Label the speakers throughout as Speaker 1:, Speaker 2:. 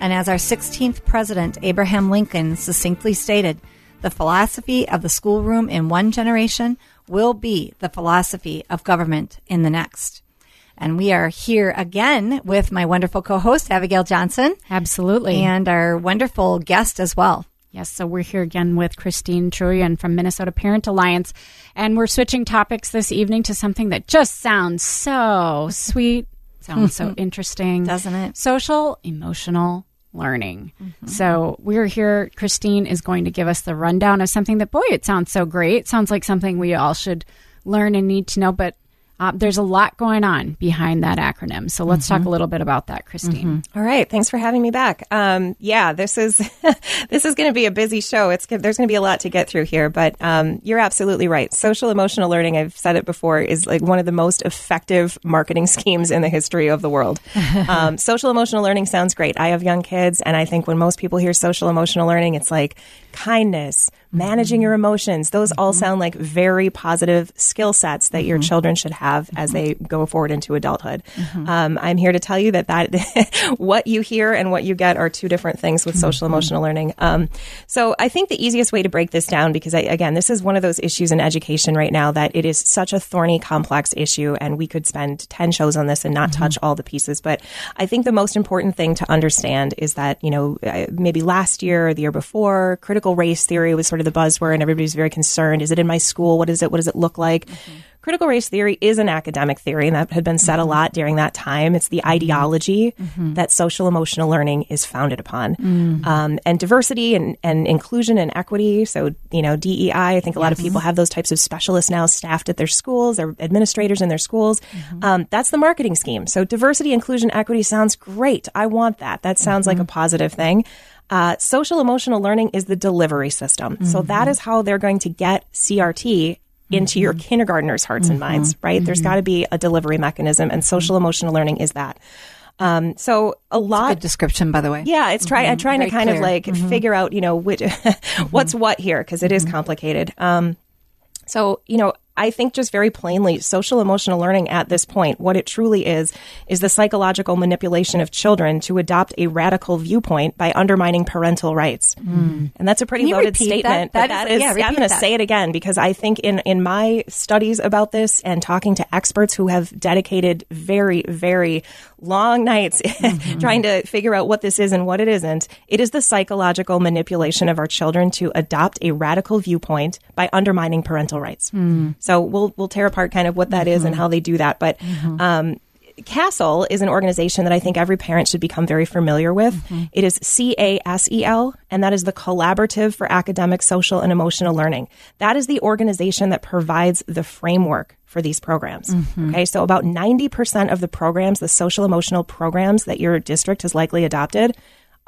Speaker 1: And as our 16th president, Abraham Lincoln, succinctly stated, the philosophy of the schoolroom in one generation will be the philosophy of government in the next. And we are here again with my wonderful co host, Abigail Johnson.
Speaker 2: Absolutely.
Speaker 1: And our wonderful guest as well.
Speaker 2: Yes, so we're here again with Christine Truian from Minnesota Parent Alliance, and we're switching topics this evening to something that just sounds so sweet, sounds so interesting,
Speaker 1: Doesn't it?
Speaker 2: Social emotional learning. Mm-hmm. So we're here. Christine is going to give us the rundown of something that, boy, it sounds so great. It sounds like something we all should learn and need to know, but uh, there's a lot going on behind that acronym. So let's talk a little bit about that, Christine.
Speaker 3: All right, thanks for having me back. Um, yeah, this is this is going to be a busy show. It's there's going to be a lot to get through here, but um, you're absolutely right. Social emotional learning, I've said it before, is like one of the most effective marketing schemes in the history of the world. um, social emotional learning sounds great. I have young kids, and I think when most people hear social emotional learning, it's like kindness, managing your emotions. Those all sound like very positive skill sets that your children should have as they go forward into adulthood. Um, I'm here to tell you that that what you hear and what you get are two different things with social emotional learning. Um, so I think the easiest way to break this down, because I, again, this is one of those issues in education right now that it is such a thorny, complex issue, and we could spend 10 shows on this and not touch all the pieces. But I think the most important thing to understand is that, you know, uh, maybe last year or the year before, critical race theory was sort of the buzzword, and everybody's very concerned. Is it in my school? What is it? What does it look like? Mm-hmm. Critical race theory is an academic theory, and that had been said a mm-hmm. lot during that time. It's the mm-hmm. ideology mm-hmm. that social emotional learning is founded upon. Um, and diversity and, and inclusion and equity. So, you know, DEI, I think a lot of people have those types of specialists now staffed at their schools, their administrators in their schools. Um, that's the marketing scheme. So, diversity, inclusion, equity sounds great. I want that. That sounds like a positive thing. Uh, social emotional learning is the delivery system. So that is how they're going to get CRT into your mm-hmm. kindergartners' hearts and mm-hmm. minds, right? There's mm-hmm. got to be a delivery mechanism, and social emotional learning is that. Um, so a lot.
Speaker 1: Good description, by the way.
Speaker 3: Yeah, it's try, I'm trying to
Speaker 1: Very
Speaker 3: kind of
Speaker 1: clear. Mm-hmm.
Speaker 3: like figure out, you know, which, what's what here because it is complicated. Um, so, you know, I think just very plainly, social emotional learning at this point, what it truly is, is the psychological manipulation of children to adopt a radical viewpoint by undermining parental rights. Hmm. And that's a pretty loaded
Speaker 1: that?
Speaker 3: statement.
Speaker 1: That
Speaker 3: but that
Speaker 1: is- yeah,
Speaker 3: I'm going to say it again because I think in, in my studies about this and talking to experts who have dedicated very, very long nights mm-hmm. trying to figure out what this is and what it isn't, it is the psychological manipulation of our children to adopt a radical viewpoint by undermining parental rights. Hmm. So we'll we'll tear apart kind of what that is and mm-hmm. how they do that, but. Mm-hmm. Um, CASEL is an organization that I think every parent should become very familiar with. Mm-hmm. It is C A S E L, and that is the Collaborative for Academic, Social, and Emotional Learning. That is the organization that provides the framework for these programs. Okay, so about 90% of the programs, the social emotional programs that your district has likely adopted,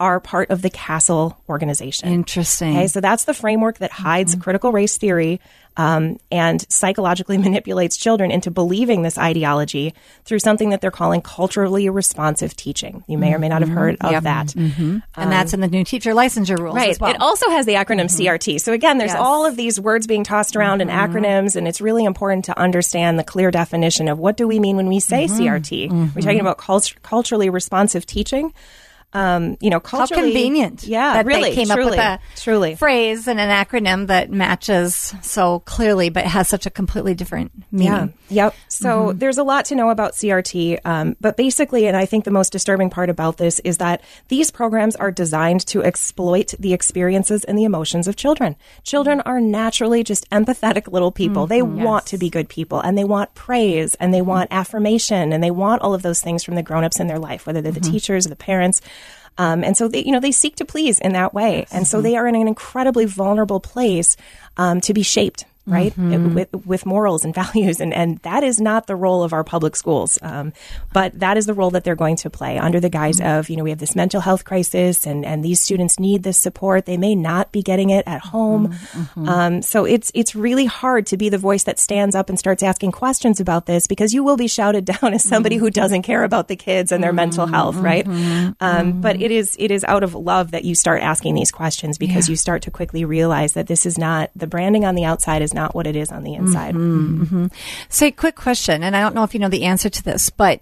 Speaker 3: are part of the CASEL organization.
Speaker 1: Interesting.
Speaker 3: Okay, so that's the framework that hides mm-hmm. critical race theory um, and psychologically manipulates children into believing this ideology through something that they're calling culturally responsive teaching. You may or may not have mm-hmm. heard of
Speaker 1: Yep.
Speaker 3: that. Mm-hmm.
Speaker 1: and um, that's in the new teacher licensure rules
Speaker 3: Right.
Speaker 1: as well.
Speaker 3: It also has the acronym CRT. So again, there's
Speaker 1: Yes.
Speaker 3: all of these words being tossed around and acronyms, and it's really important to understand the clear definition of what do we mean when we say CRT. We're talking about cult- culturally responsive teaching. Um, you know,
Speaker 1: How
Speaker 3: culturally
Speaker 1: convenient.
Speaker 3: Yeah,
Speaker 1: that
Speaker 3: really
Speaker 1: they came
Speaker 3: truly,
Speaker 1: up with a
Speaker 3: truly.
Speaker 1: phrase and an acronym that matches so clearly, but has such a completely different meaning.
Speaker 3: Yeah. Yep. So there's a lot to know about CRT, um, but basically, and I think the most disturbing part about this is that these programs are designed to exploit the experiences and the emotions of children. Children are naturally just empathetic little people. They want to be good people, and they want praise, and they want affirmation, and they want all of those things from the grown-ups in their life, whether they're the teachers or the parents. Um, and so they, you know, they seek to please in that way, and so they are in an incredibly vulnerable place um, to be shaped right? Mm-hmm. With, with morals and values. And, and that is not the role of our public schools. Um, but that is the role that they're going to play under the guise mm-hmm. of you know we have this mental health crisis and, and these students need this support. They may not be getting it at home. Mm-hmm. Um, so it's it's really hard to be the voice that stands up and starts asking questions about this because you will be shouted down as somebody who doesn't care about the kids and their mental health right? Um, but it is it is out of love that you start asking these questions because you start to quickly realize that this is not the branding on the outside is not what it is on the inside.
Speaker 1: Say, quick question, and I don't know if you know the answer to this, but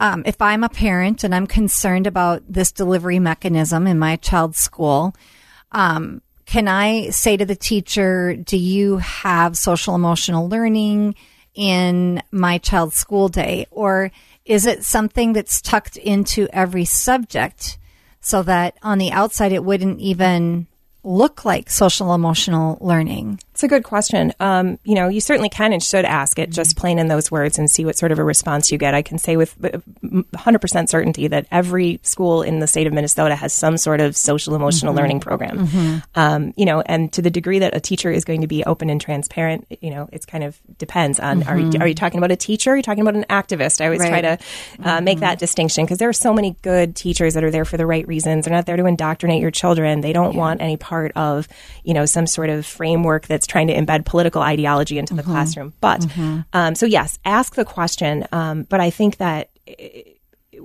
Speaker 1: um, if I'm a parent and I'm concerned about this delivery mechanism in my child's school, um, can I say to the teacher, "Do you have social emotional learning in my child's school day, or is it something that's tucked into every subject so that on the outside it wouldn't even look like social emotional learning?"
Speaker 3: It's a good question. Um, you know, you certainly can and should ask it just plain in those words and see what sort of a response you get. I can say with uh, 100% certainty that every school in the state of Minnesota has some sort of social emotional learning program. Um, you know, and to the degree that a teacher is going to be open and transparent, you know, it's kind of depends on are, you, are you talking about a teacher? Are you talking about an activist? I always try to uh, make that distinction because there are so many good teachers that are there for the right reasons. They're not there to indoctrinate your children. They don't want any part of, you know, some sort of framework trying to embed political ideology into the classroom. But um, so yes, ask the question. Um, but I think that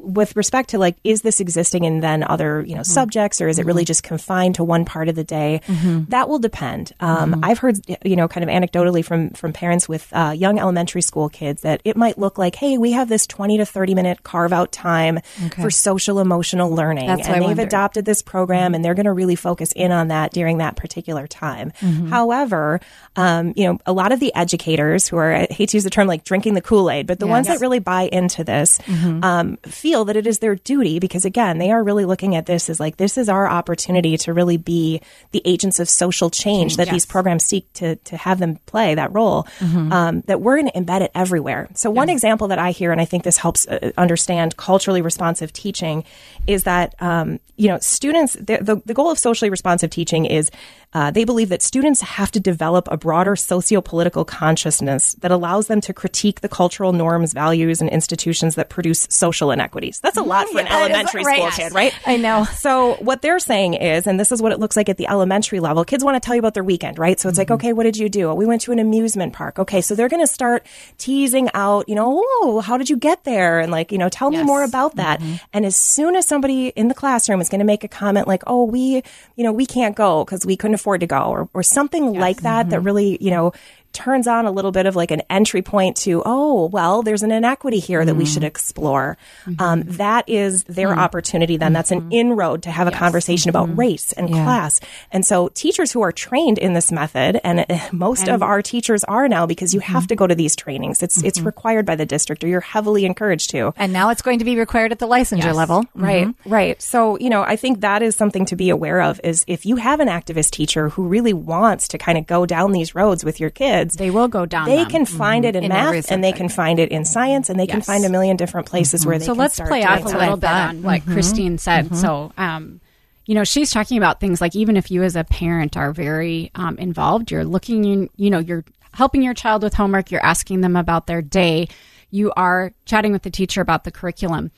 Speaker 3: with respect to like is this existing in then other you know subjects or is it really just confined to one part of the day? That will depend. Um, i've heard you know kind of anecdotally from from parents with uh, young elementary school kids that it might look like hey we have this 20 to 30 minute carve out time for social emotional learning.
Speaker 1: That's
Speaker 3: and they've adopted this program and they're going to really focus in on that during that particular time. However um, you know a lot of the educators who are i hate to use the term like drinking the kool-aid but the ones that really buy into this um, feel that it is their duty because again they are really looking at this as like this is our opportunity to really be the agents of social change that these programs seek to to have them play that role um, that we're going to embed it everywhere. So one example that i hear and i think this helps uh, understand culturally responsive teaching is that um, you know students the, the, the goal of socially responsive teaching is uh, they believe that students have to develop a broader socio-political consciousness that allows them to critique the cultural norms, values, and institutions that produce social inequities. That's a lot for an
Speaker 1: Yeah, is
Speaker 3: elementary
Speaker 1: right.
Speaker 3: school kid, right?
Speaker 1: I know.
Speaker 3: So what they're saying is, and this is what it looks like at the elementary level, kids want to tell you about their weekend, right? So it's like, okay, what did you do? We went to an amusement park. Okay, so they're going to start teasing out, you know, oh, how did you get there? And like, you know, tell me more about that. And as soon as somebody in the classroom is going to make a comment like, oh, we, you know, we can't go because we couldn't afford to go or, or something like that, that mm-hmm. really, you know, turns on a little bit of like an entry point to, oh, well, there's an inequity here that we mm-hmm. should explore. Mm-hmm. Um, that is their mm-hmm. opportunity then. That's an inroad to have a conversation about race and class. And so teachers who are trained in this method, and uh, most of our teachers are now because you have to go to these trainings. It's, it's required by the district or you're heavily encouraged to.
Speaker 1: And now it's going to be required at the licensure level.
Speaker 3: Right, right. So, you know, I think that is something to be aware of is if you have an activist teacher who really wants to kind of go down these roads with your kids,
Speaker 2: They will go down.
Speaker 3: they
Speaker 2: them.
Speaker 3: can find it in,
Speaker 1: In
Speaker 3: math and they can find it in science and they can find a million different places where they can
Speaker 2: so
Speaker 3: can
Speaker 2: let's
Speaker 3: start
Speaker 2: play off a
Speaker 3: that.
Speaker 2: little bit
Speaker 1: thought.
Speaker 2: on what Christine said. So, um, you know, she's talking about things like even if you as a parent are very um, involved, you're looking in, you know, you're helping your child with homework, you're asking them about their day, you are chatting with the teacher about the curriculum.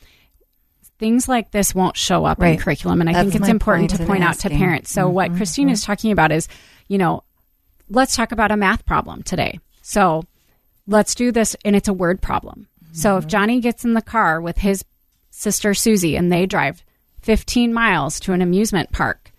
Speaker 2: things like this won't show up in curriculum. And I
Speaker 1: That's
Speaker 2: think it's important to
Speaker 1: in
Speaker 2: point out to parents. So, what
Speaker 1: Mhm,
Speaker 2: Christine is talking about is, you know, let's talk about a math problem today. So, let's do this, and it's a word problem. So, if mm-hmm. Johnny gets in the car with his sister Susie and they drive 15 miles to an amusement park,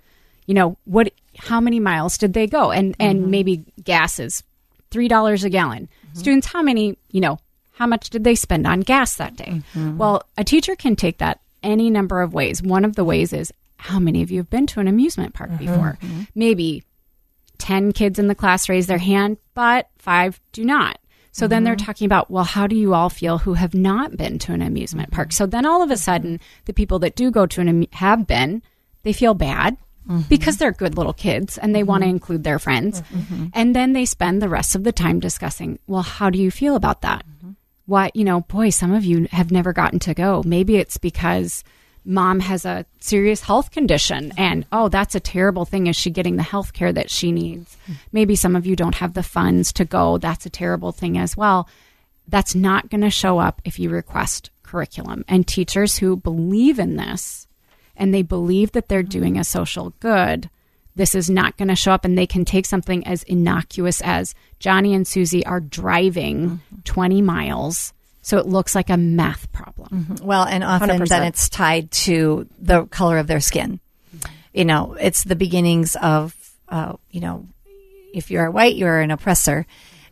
Speaker 2: you know, what, how many miles did they go? And, and mm-hmm. maybe gas is $3 a gallon. Mm-hmm. Students, how many, you know, how much did they spend on gas that day? Well, a teacher can take that any number of ways. One of the ways is how many of you have been to an amusement park before? Maybe 10 kids in the class raise their hand, but five do not. So then they're mm-hmm. talking about, well, how do you all feel who have not been to an amusement park? Mm-hmm. So then all of a sudden, the people that do go to an amu- have been, they feel bad mm-hmm. because they're good little kids and they want to include their friends. And then they spend the rest of the time discussing, well, how do you feel about that? Why, you know, boy, some of you have never gotten to go. Maybe it's because mom has a serious health condition and oh that's a terrible thing. Is she getting the health care that she needs? Maybe some of you don't have the funds to go. That's a terrible thing as well. That's not going to show up if you request curriculum. And teachers who believe in this and they believe that they're doing a social good this is not going to show up. And they can take something as innocuous as johnny and susie are driving mm-hmm. 20 miles so it looks like a math problem
Speaker 1: Well, and often
Speaker 3: 100%.
Speaker 1: then it's tied to the color of their skin. You know, it's the beginnings of, uh, you know, if you are white, you are an oppressor.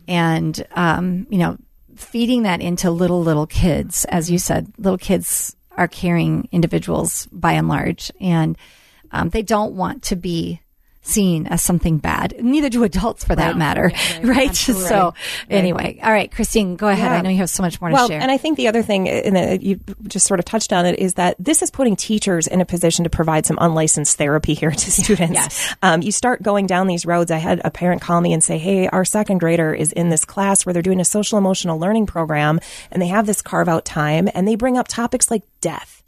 Speaker 1: And, um, you know, feeding that into little, little kids, as you said, little kids are caring individuals by and large. And um, they don't want to be seen as something bad. Neither do adults for that matter. Right. So, anyway, all right, Christine, go ahead.
Speaker 3: Yeah.
Speaker 1: I know you have so much more to
Speaker 3: well,
Speaker 1: share.
Speaker 3: and I think the other thing, and you just sort of touched on it, is that this is putting teachers in a position to provide some unlicensed therapy here to students.
Speaker 1: Yes.
Speaker 3: Um, you start going down these roads. I had a parent call me and say, "Hey, our second grader is in this class where they're doing a social emotional learning program, and they have this carve out time, and they bring up topics like death."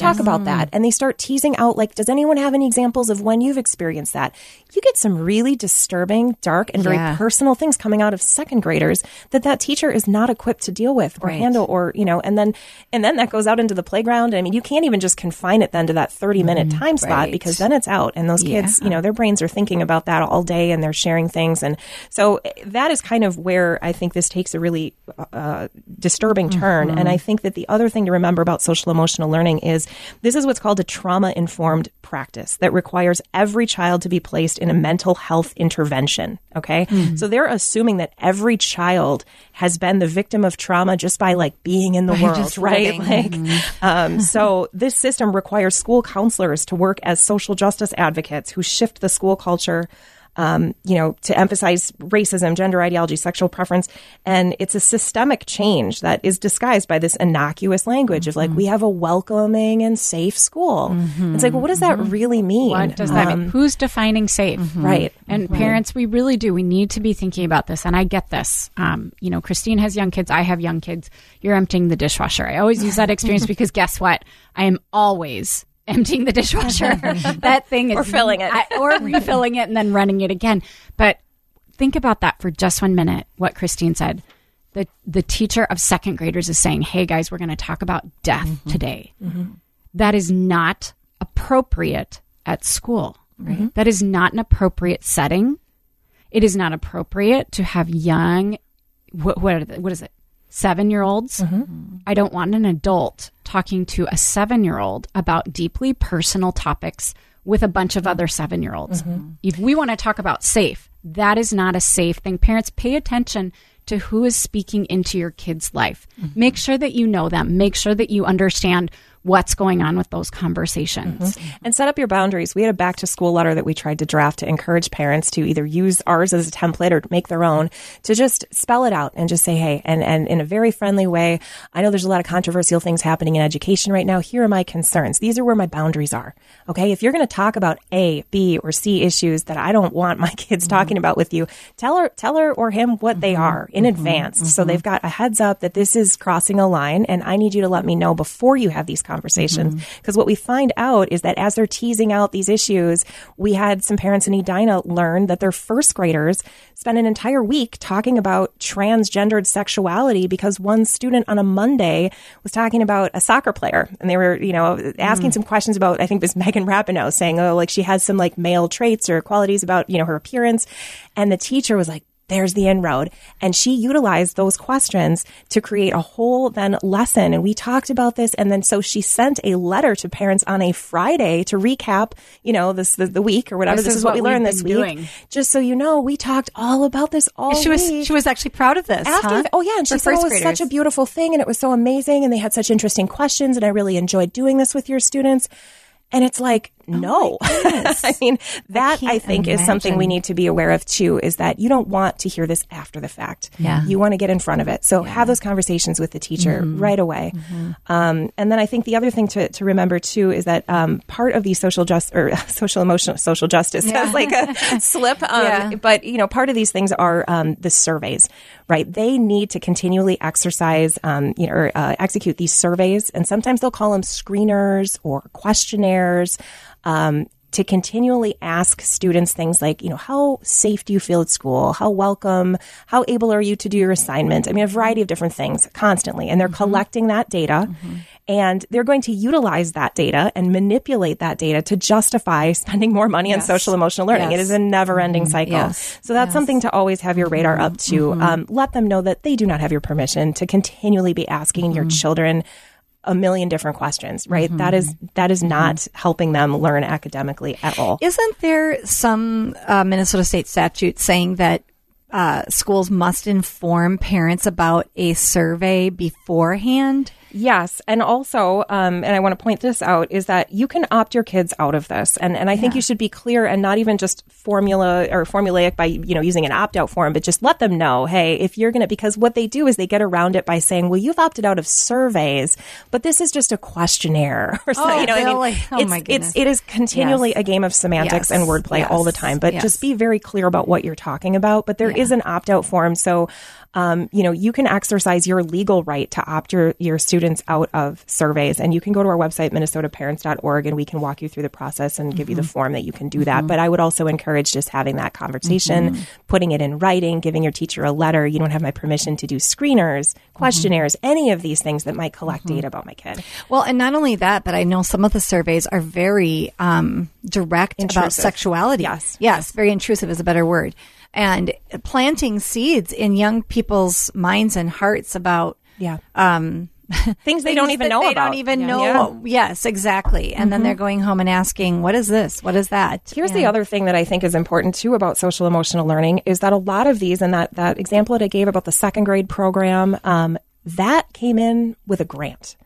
Speaker 3: Let's talk about that. And they start teasing out, like, does anyone have any examples of when you've experienced that? You get some really disturbing, dark, and very
Speaker 1: Yeah.
Speaker 3: personal things coming out of second graders that that teacher is not equipped to deal with or
Speaker 1: Right.
Speaker 3: handle or, you know, and then, and then that goes out into the playground. I mean, you can't even just confine it then to that 30 minute time spot
Speaker 1: Mm-hmm. Right.
Speaker 3: because then it's out and those kids, you know, their brains are thinking about that all day and they're sharing things. And so eh, that is kind of where I think this takes a really uh, disturbing turn.
Speaker 1: Mm-hmm.
Speaker 3: And I think that the other thing to remember about social emotional learning is this is what's called a trauma informed practice that requires every child to be placed in a mental health intervention. Okay.
Speaker 1: Mm-hmm.
Speaker 3: So they're assuming that every child has been the victim of trauma just by like being in the
Speaker 1: By
Speaker 3: world, right? Like, um, so this system requires school counselors to work as social justice advocates who shift the school culture. Um, you know, to emphasize racism, gender ideology, sexual preference. And it's a systemic change that is disguised by this innocuous language of like,
Speaker 1: Mm-hmm.
Speaker 3: we have a welcoming and safe school. It's like, well, what does that really mean?
Speaker 2: What does that
Speaker 3: Um,
Speaker 2: mean? Who's defining safe?
Speaker 3: Right.
Speaker 2: And parents, we really do. We need to be thinking about this. And I get this. Um, you know, Christine has young kids. I have young kids. You're emptying the dishwasher. I always use that experience because guess what? I am always emptying the dishwasher. that thing is
Speaker 3: Or filling it.
Speaker 2: I, or refilling it and then running it again. But think about that for just one minute. What Christine said. The the teacher of second graders is saying, "Hey guys, we're going to talk about death mm-hmm. today." Mm-hmm. That is not appropriate at school. Mm-hmm. That is not an appropriate setting. It is not appropriate to have young, what, what, are the, what is it, seven year olds? Mm-hmm. I don't want an adult talking to a seven year old about deeply personal topics with a bunch of other seven year olds. Mm-hmm. If we want to talk about safe, that is not a safe thing. Parents, pay attention to who is speaking into your kid's life. Mm-hmm. Make sure that you know them. Make sure that you understand what's going on with those conversations. Mm-hmm.
Speaker 3: and set up your boundaries. We had a back to school letter that we tried to draft to encourage parents to either use ours as a template or make their own to just spell it out and just say, hey, and, and in a very friendly way. I know there's a lot of controversial things happening in education right now. Here are my concerns. These are where my boundaries are. Okay. If you're going to talk about A, B, or C issues that I don't want my kids mm-hmm. talking about with you, tell her, tell her or him what they mm-hmm. are in advance. So they've got a heads up that this is crossing a line and I need you to let me know before you have these conversations conversations. Mm-hmm. Because what we find out is that as they're teasing out these issues, we had some parents in Edina learn that their first graders spent an entire week talking about transgendered sexuality because one student on a Monday was talking about a soccer player and they were, you know, asking mm. some questions about, I think it was Megan Rapinoe saying, oh, like she has some like male traits or qualities about, you know, her appearance. And the teacher was like, there's the inroad. And she utilized those questions to create a whole then lesson. And we talked about this. And then so she sent a letter to parents on a Friday to recap, you know, this, the, the week or whatever.
Speaker 2: This
Speaker 3: This,
Speaker 2: is
Speaker 3: is what, we
Speaker 2: what we've
Speaker 3: learned this week.
Speaker 2: doing.
Speaker 3: Just so you know, we talked all about this all
Speaker 1: she was she was actually proud of this.
Speaker 3: after
Speaker 1: huh?
Speaker 3: oh yeah and she
Speaker 1: For
Speaker 3: said it was
Speaker 1: graders.
Speaker 3: such a beautiful thing and it was so amazing and they had such interesting questions and i really enjoyed doing this with your students and it's like no. i mean that I,
Speaker 1: can't
Speaker 3: think is something we need to be aware of too is that you don't want to hear this after the fact.
Speaker 1: Yeah.
Speaker 3: you want to get in front of it. So have those conversations with the teacher right away. Um, and then i think the other thing to, to remember too is that um, part of the social just or social emotional social justice that's like a slip um,
Speaker 1: Yeah.
Speaker 3: but you know part of these things are um, the surveys right? They need to continually exercise um, you know or, uh, execute these surveys and sometimes they'll call them screeners or questionnaires um, to continually ask students things like, you know, how safe do you feel at school? How welcome? How able are you to do your assignment? I mean, a variety of different things constantly. And they're mm-hmm. collecting that data mm-hmm. and they're going to utilize that data and manipulate that data to justify spending more money on social emotional learning. It
Speaker 1: Yes.
Speaker 3: is a never ending mm-hmm. cycle.
Speaker 1: Yes.
Speaker 3: So that's something to always have your radar up to. Um, let them know that they do not have your permission to continually be asking your children a million different questions, right? That is that is not helping them learn academically at all.
Speaker 1: Isn't there some uh, Minnesota state statute saying that uh, schools must inform parents about a survey beforehand?
Speaker 3: Yes, and also, um, and I want to point this out is that you can opt your kids out of this, and and I think you should be clear and not even just formula or formulaic by you know using an opt out form, but just let them know, hey, if you're gonna because what they do is they get around it by saying, well, you've opted out of surveys, but this is just a questionnaire or something.
Speaker 1: Oh,
Speaker 3: you know, I mean,
Speaker 1: Oh,
Speaker 3: it's
Speaker 1: my goodness.
Speaker 3: it is continually
Speaker 1: Yes.
Speaker 3: a game of semantics
Speaker 1: Yes.
Speaker 3: and wordplay all the time, but
Speaker 1: Yes.
Speaker 3: just be very clear about what you're talking about. But there is an opt out form, so um, you know you can exercise your legal right to opt your your students out of surveys, and you can go to our website minnesotaparents.org, and we can walk you through the process and give you the
Speaker 1: Mm-hmm.
Speaker 3: form that you can do that. But I would also encourage just having that conversation,
Speaker 1: Mm-hmm.
Speaker 3: putting it in writing, giving your teacher a letter. You don't have my permission to do screeners, questionnaires, any of these things that might collect
Speaker 1: Mm-hmm.
Speaker 3: data about my kid.
Speaker 1: Well, and not only that, but I know some of the surveys are very um, direct about
Speaker 3: Intrusive.
Speaker 1: sexuality.
Speaker 3: Yes.
Speaker 1: Yes, very intrusive is a better word. And planting seeds in young people's minds and hearts about
Speaker 3: Yeah.
Speaker 1: um,
Speaker 3: Things they don't even know
Speaker 1: they
Speaker 3: about.
Speaker 1: don't even
Speaker 3: Yeah.
Speaker 1: know.
Speaker 3: Yeah.
Speaker 1: yes, exactly. And then they're going home and asking, "What is this? What is that?"
Speaker 3: Here's the other thing that I think is important too about social emotional learning is that a lot of these, and that, that example that I gave about the second grade program, um, that came in with a grant.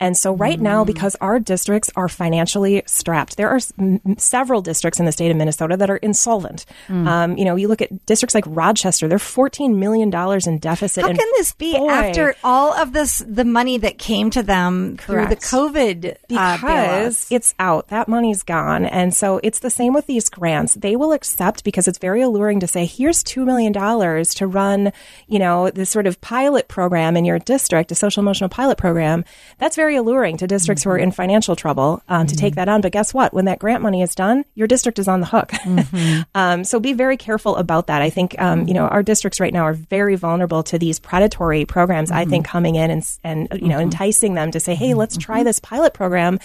Speaker 3: And so right now, because our districts are financially strapped, there are s- m- m- several districts in the state of Minnesota that are insolvent. Um, you know, you look at districts like Rochester; they're fourteen million dollars in deficit.
Speaker 1: How can this be
Speaker 3: boy,
Speaker 1: after all of this, the money that came to them through the COVID? uh,
Speaker 3: because
Speaker 1: bailouts?
Speaker 3: it's out that money's gone and so it's the same with these grants they will accept because it's very alluring to say here's $2 million to run you know this sort of pilot program in your district a social emotional pilot program that's very alluring to districts who are in financial trouble um, to take that on. But guess what? When that grant money is done your district is on the hook. Um, so be very careful about that. I think um, you know our districts right now are very vulnerable to these predatory programs i think coming in and, and you know enticing them to say hey let's try this pilot program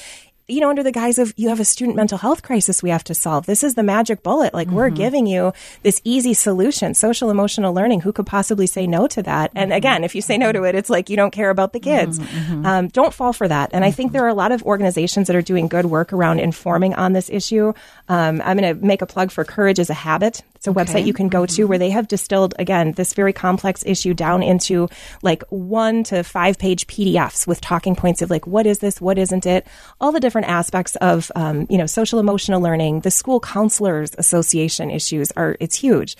Speaker 3: you know, under the guise of you have a student mental health crisis we have to solve. This is the magic bullet. Like we're mm-hmm. giving you this easy solution, social emotional learning. Who could possibly say no to that? And mm-hmm. again, if you say no to it, it's like you don't care about the kids. Mm-hmm. Um, don't fall for that. And I think there are a lot of organizations that are doing good work around informing on this issue. Um, I'm going to make a plug for Courage is a Habit. It's a website you can go to where they have distilled again this very complex issue down into like one to five page PDFs with talking points of like what is this, what isn't it, all the different aspects of um, you know social emotional learning. The school counselors association issues are it's huge.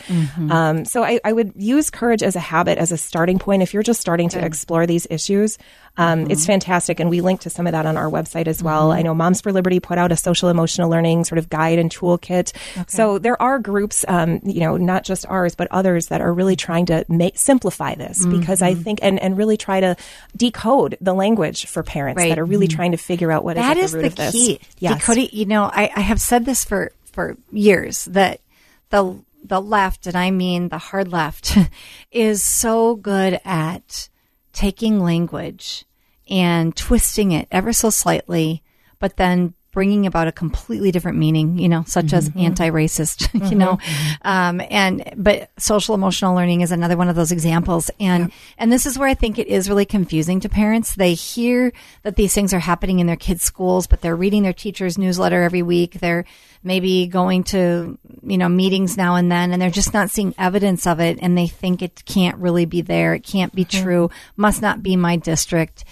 Speaker 3: Um, so I, I would use Courage is a habit as a starting point if you're just starting to explore these issues. Um, It's fantastic, and we link to some of that on our website as well. I know Moms for Liberty put out a social emotional learning sort of guide and toolkit. So there are groups, um, you know, not just ours, but others that are really trying to make simplify this because I think and, and really try to decode the language for parents
Speaker 1: Right.
Speaker 3: that are really trying to figure out what is
Speaker 1: That
Speaker 3: at
Speaker 1: is
Speaker 3: the root
Speaker 1: the
Speaker 3: of this.
Speaker 1: key.
Speaker 3: Yes.
Speaker 1: Decoding, you know, I, I have said this for, for years that the the left, and I mean the hard left, is so good at taking language and twisting it ever so slightly, but then bringing about a completely different meaning, you know, such as mm-hmm. anti-racist, you mm-hmm. know, mm-hmm. um, and but social emotional learning is another one of those examples, and and this is where I think it is really confusing to parents. They hear that these things are happening in their kids' schools, but they're reading their teacher's newsletter every week. They're maybe going to you know meetings now and then, and they're just not seeing evidence of it, and they think it can't really be there. It can't be true. Must not be my district.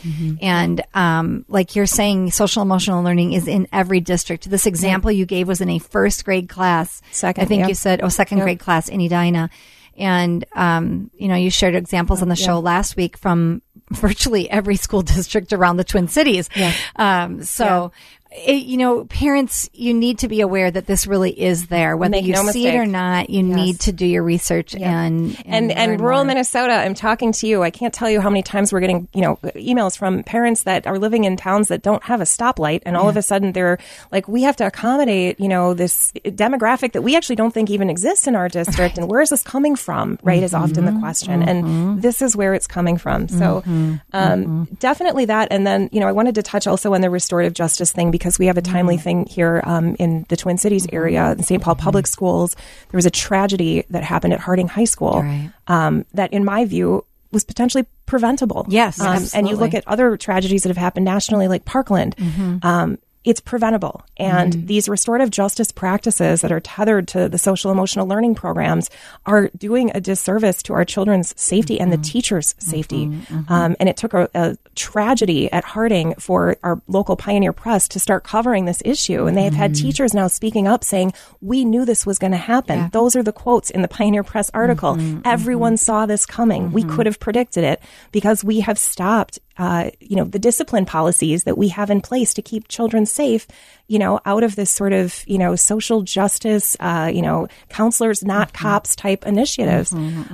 Speaker 1: And um, like you're saying, social emotional learning is in every district. This example you gave was in a first grade class.
Speaker 3: Second,
Speaker 1: I think
Speaker 3: yep.
Speaker 1: you said, oh, second
Speaker 3: Yep.
Speaker 1: grade class in Edina. And, um, you know, you shared examples on the show last week from virtually every school district around the Twin Cities. Um, so, it, you know, parents, you need to be aware that this really is there. Whether
Speaker 3: Make
Speaker 1: you
Speaker 3: no
Speaker 1: see it or not, you need to do your research and,
Speaker 3: and and
Speaker 1: learn
Speaker 3: rural
Speaker 1: more.
Speaker 3: Minnesota, I'm talking to you. I can't tell you how many times we're getting you know emails from parents that are living in towns that don't have a stoplight, and all of a sudden they're like, we have to accommodate you know this demographic that we actually don't think even exists in our district, and where is this coming from? Right is often
Speaker 1: Mm-hmm.
Speaker 3: the question, and this is where it's coming from. So um,
Speaker 1: Mm-hmm.
Speaker 3: definitely that, and then you know I wanted to touch also on the restorative justice thing because we have a timely
Speaker 1: Mm-hmm.
Speaker 3: thing here um, in the Twin Cities area, in St. Paul Public Schools. There was a tragedy that happened at Harding High School
Speaker 1: Right.
Speaker 3: um, that, in my view, was potentially preventable.
Speaker 1: Yes,
Speaker 3: um, and you look at other tragedies that have happened nationally, like Parkland. Um, it's preventable. And mm-hmm. these restorative justice practices that are tethered to the social emotional learning programs are doing a disservice to our children's safety and the mm-hmm. teachers' safety. Mm-hmm. Um, and it took a, a tragedy at Harding for our local Pioneer Press to start covering this issue. And they have had teachers now speaking up saying, We knew this was going to happen. Those are the quotes in the Pioneer Press article. Everyone saw this coming. We could have predicted it because we have stopped uh, you know, the discipline policies that we have in place to keep children safe, you know, out of this sort of, you know, social justice, uh, you know, counselors, not cops type initiatives.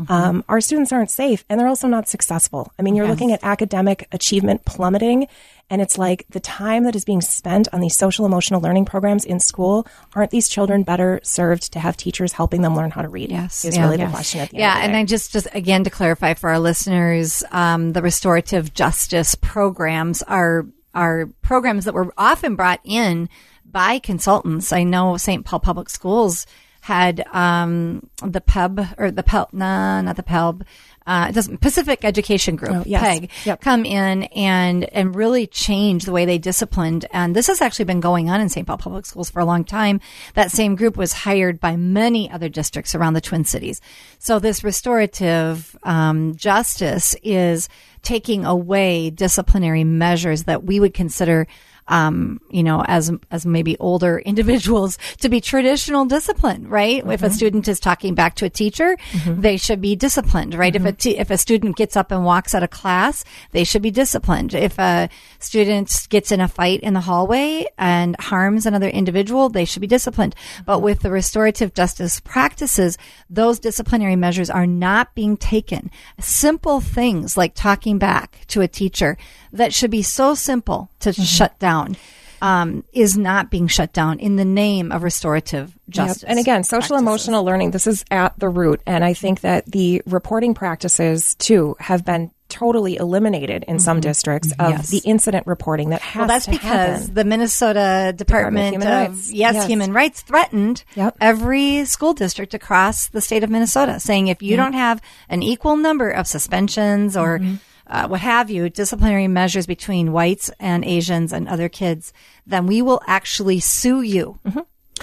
Speaker 3: Um, our students aren't safe and they're also not successful. I mean, you're looking at academic achievement plummeting. And it's like the time that is being spent on these social emotional learning programs in school, aren't these children better served to have teachers helping them learn how to read?
Speaker 1: Yes,
Speaker 3: Is
Speaker 1: yeah.
Speaker 3: really
Speaker 1: Yes.
Speaker 3: the question at the
Speaker 1: yeah,
Speaker 3: end. the
Speaker 1: and. I just, just again to clarify for our listeners, um, the restorative justice programs are are programs that were often brought in by consultants. I know St. Paul Public Schools had um, the PEB or the PEL, nah, not the PEB. Uh, it doesn't Pacific Education Group,
Speaker 3: Oh, yes.
Speaker 1: PEG,
Speaker 3: Yep.
Speaker 1: come in and and really change the way they disciplined. And this has actually been going on in St. Paul Public Schools for a long time. That same group was hired by many other districts around the Twin Cities. So this restorative um, justice is taking away disciplinary measures that we would consider um, you know, as as maybe older individuals to be traditional discipline, right? If a mm-hmm. student is talking back to a teacher, mm-hmm. they should be disciplined, right? If a mm-hmm. t- if a student gets up and walks out of class, they should be disciplined. If a student gets in a fight in the hallway and harms another individual, they should be disciplined. But with the restorative justice practices, those disciplinary measures are not being taken. Simple things like talking back to a teacher that should be so simple to shut down um, is not being shut down in the name of restorative justice.
Speaker 3: Yep. And again, social
Speaker 1: practices.
Speaker 3: emotional learning, this is at the root. And I think that the reporting practices too have been totally eliminated in some districts of
Speaker 1: Mm-hmm. Yes.
Speaker 3: the incident reporting that has
Speaker 1: Well, that's because
Speaker 3: happen.
Speaker 1: the Minnesota Department,
Speaker 3: Human
Speaker 1: of
Speaker 3: Rights.
Speaker 1: yes,
Speaker 3: Yes.
Speaker 1: Human Rights threatened
Speaker 3: Yep.
Speaker 1: every school district across the state of Minnesota, saying if you don't have an equal number of suspensions or
Speaker 3: Mm-hmm.
Speaker 1: Uh, what have you, disciplinary measures between whites and Asians and other kids, then we will actually sue you.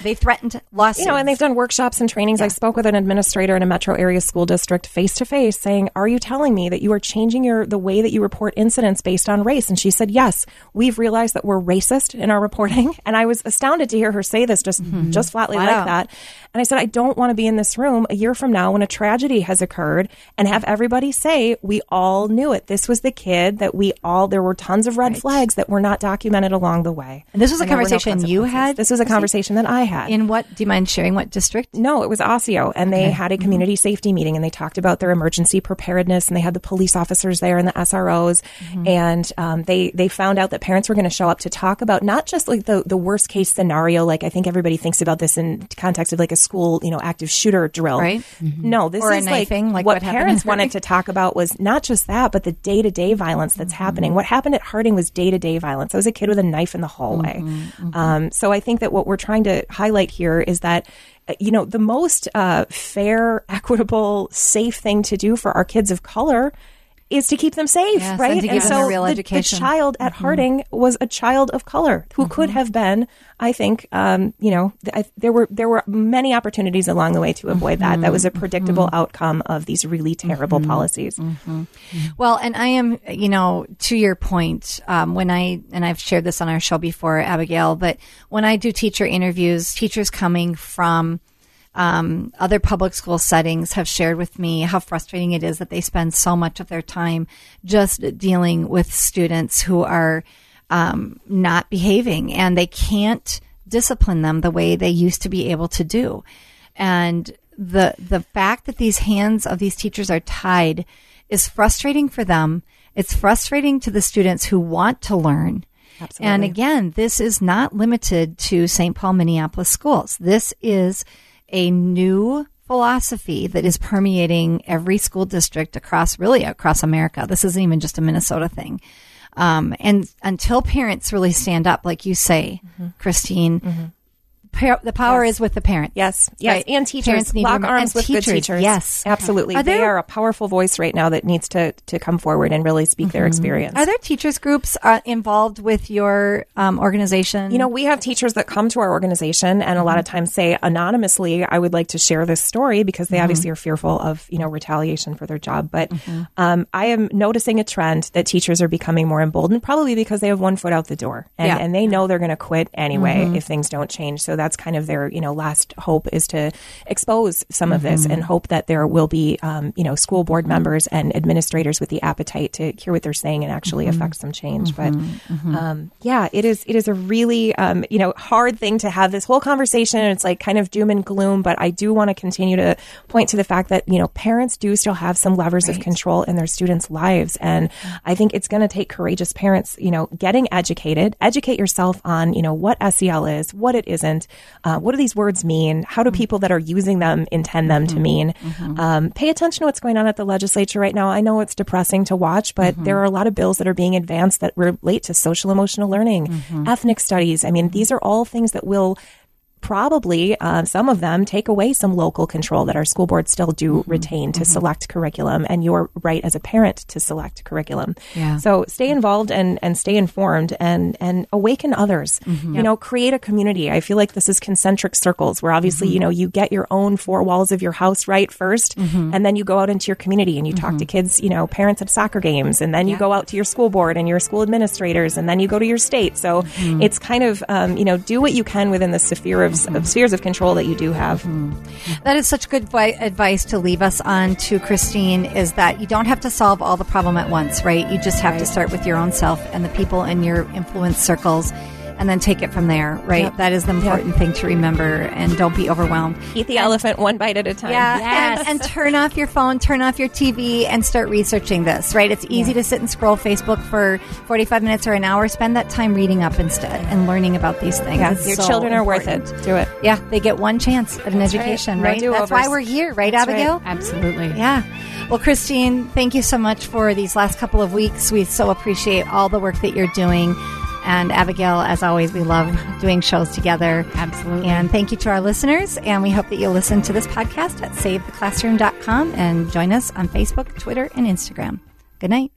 Speaker 1: They threatened lawsuits.
Speaker 3: Mm-hmm. You know, and they've done workshops and trainings. I spoke with an administrator in a metro area school district face to face saying, Are you telling me that you are changing your the way that you report incidents based on race? And she said, Yes, we've realized that we're racist in our reporting. And I was astounded to hear her say this just just flatly
Speaker 1: Wow.
Speaker 3: like that. And I said, I don't want to be in this room a year from now when a tragedy has occurred and have everybody say, We all knew it. This was the kid that we all there were tons of red flags that were not documented along the way.
Speaker 1: And this was a
Speaker 3: there were no
Speaker 1: conversation you had,
Speaker 3: This was a conversation that I had.
Speaker 1: In what? Do you mind sharing what district?
Speaker 3: No, it was Osseo, and they had a community mm-hmm. safety meeting, and they talked about their emergency preparedness, and they had the police officers there and the SROs, mm-hmm. and um, they they found out that parents were going to show up to talk about not just like the the worst case scenario, like I think everybody thinks about this in context of like a school, you know, active shooter drill,
Speaker 1: Right. Mm-hmm.
Speaker 3: No, this
Speaker 1: Or a
Speaker 3: is like,
Speaker 1: knifing, like
Speaker 3: what,
Speaker 1: what
Speaker 3: parents wanted
Speaker 1: Harding.
Speaker 3: to talk about was not just that, but the day to day violence that's happening. What happened at Harding was day to day violence. I was a kid with a knife in the hallway. Um, so I think that what we're trying to highlight here is that. uh, You know, the most uh, fair, equitable, safe thing to do for our kids of color is to keep them safe,
Speaker 1: Yes,
Speaker 3: right?
Speaker 1: and them
Speaker 3: so the, the child at mm-hmm. Harding was a child of color who mm-hmm. could have been, I think, um, you know, th- I, there were there were many opportunities along the way to avoid that. That was a mm-hmm. predictable outcome of these really terrible policies.
Speaker 1: Well, and I am, you know, to your point, um, when I, and I've shared this on our show before, Abigail, but when I do teacher interviews, teachers coming from um, other public school settings have shared with me how frustrating it is that they spend so much of their time just dealing with students who are um, not behaving and they can't discipline them the way they used to be able to do. And the the fact that these hands of these teachers are tied is frustrating for them. It's frustrating to the students who want to learn.
Speaker 3: Absolutely.
Speaker 1: And again, this is not limited to St. Paul, Minneapolis schools. This is a new philosophy that is permeating every school district across, really across America. This isn't even just a Minnesota thing. Um, and until parents really stand up, like you say, Christine, par- the power is with the parent.
Speaker 3: Yes, yes,
Speaker 1: Right.
Speaker 3: and teachers
Speaker 1: Parents need to
Speaker 3: lock arms with good
Speaker 1: teachers,
Speaker 3: teachers.
Speaker 1: yes.
Speaker 3: absolutely.
Speaker 1: Are
Speaker 3: they are a powerful voice right now that needs to to come forward and really speak their experience.
Speaker 1: Are there teachers groups uh, involved with your um, organization?
Speaker 3: You know, we have teachers that come to our organization and a lot of times say anonymously, I would like to share this story because they obviously are fearful of, you know, retaliation for their job. But um, I am noticing a trend that teachers are becoming more emboldened, probably because they have one foot out the door and,
Speaker 1: Yeah.
Speaker 3: and they know they're going to quit anyway if things don't change. So that's kind of their, you know, last hope is to expose some of this and hope that there will be, um, you know, school board members and administrators with the appetite to hear what they're saying and actually affect some change. But um, yeah, it is. It is a really um, you know hard thing to have this whole conversation. It's like kind of doom and gloom. But I do want to continue to point to the fact that you know parents do still have some levers of control in their students' lives, and I think it's going to take courageous parents, you know, getting educated, educate yourself on you know what SEL is, what it isn't, uh, what do these words mean, how do mm-hmm. people that are using them intend them to mm-hmm. mean. Mm-hmm. Um, pay attention to what's going on at the legislature right now. I know it's depressing to watch, but there are a lot of bills that are being advanced that relate to social emotional learning, ethnic studies. I mean, these are all things that will probably uh, some of them take away some local control that our school boards still do mm-hmm. retain to mm-hmm. select curriculum and your right as a parent to select curriculum.
Speaker 1: Yeah.
Speaker 3: So stay involved and, and stay informed and, and awaken others. Mm-hmm. You know, create a community. I feel like this is concentric circles where obviously, you know, you get your own four walls of your house right 1st and then you go out into your community and you talk to kids, you know, parents at soccer games and then you go out to your school board and your school administrators and then you go to your state. So it's kind of, um, you know, do what you can within the sphere of, of spheres of control that you do have. Mm-hmm.
Speaker 1: That is such good vi- advice to leave us on to Christine is that you don't have to solve all the problem at once, right? You just have to start with your own self and the people in your influence circles and then take it from there, right?
Speaker 3: Yep.
Speaker 1: That is the important thing to remember and don't be overwhelmed.
Speaker 3: Eat the elephant one bite at a time.
Speaker 1: Yeah, and, and turn off your phone, turn off your TV, and start researching this. Right? It's easy to sit and scroll Facebook for forty-five minutes or an hour. Spend that time reading up instead and learning about these things.
Speaker 3: Yeah, your
Speaker 1: so
Speaker 3: children are worth it. Do it.
Speaker 1: Yeah, they get one chance at an
Speaker 3: That's
Speaker 1: education,
Speaker 3: right.
Speaker 1: right?
Speaker 3: No
Speaker 1: That's why we're here, right,
Speaker 3: That's right.
Speaker 1: Abigail?
Speaker 2: Absolutely.
Speaker 1: Yeah. Well, Christine, thank you so much for these last couple of weeks. We so appreciate all the work that you're doing. And Abigail, as always, we love doing shows together.
Speaker 2: Absolutely.
Speaker 1: And thank you to our listeners. And we hope that you'll listen to this podcast at savetheclassroom.com and join us on Facebook, Twitter, and Instagram. Good night.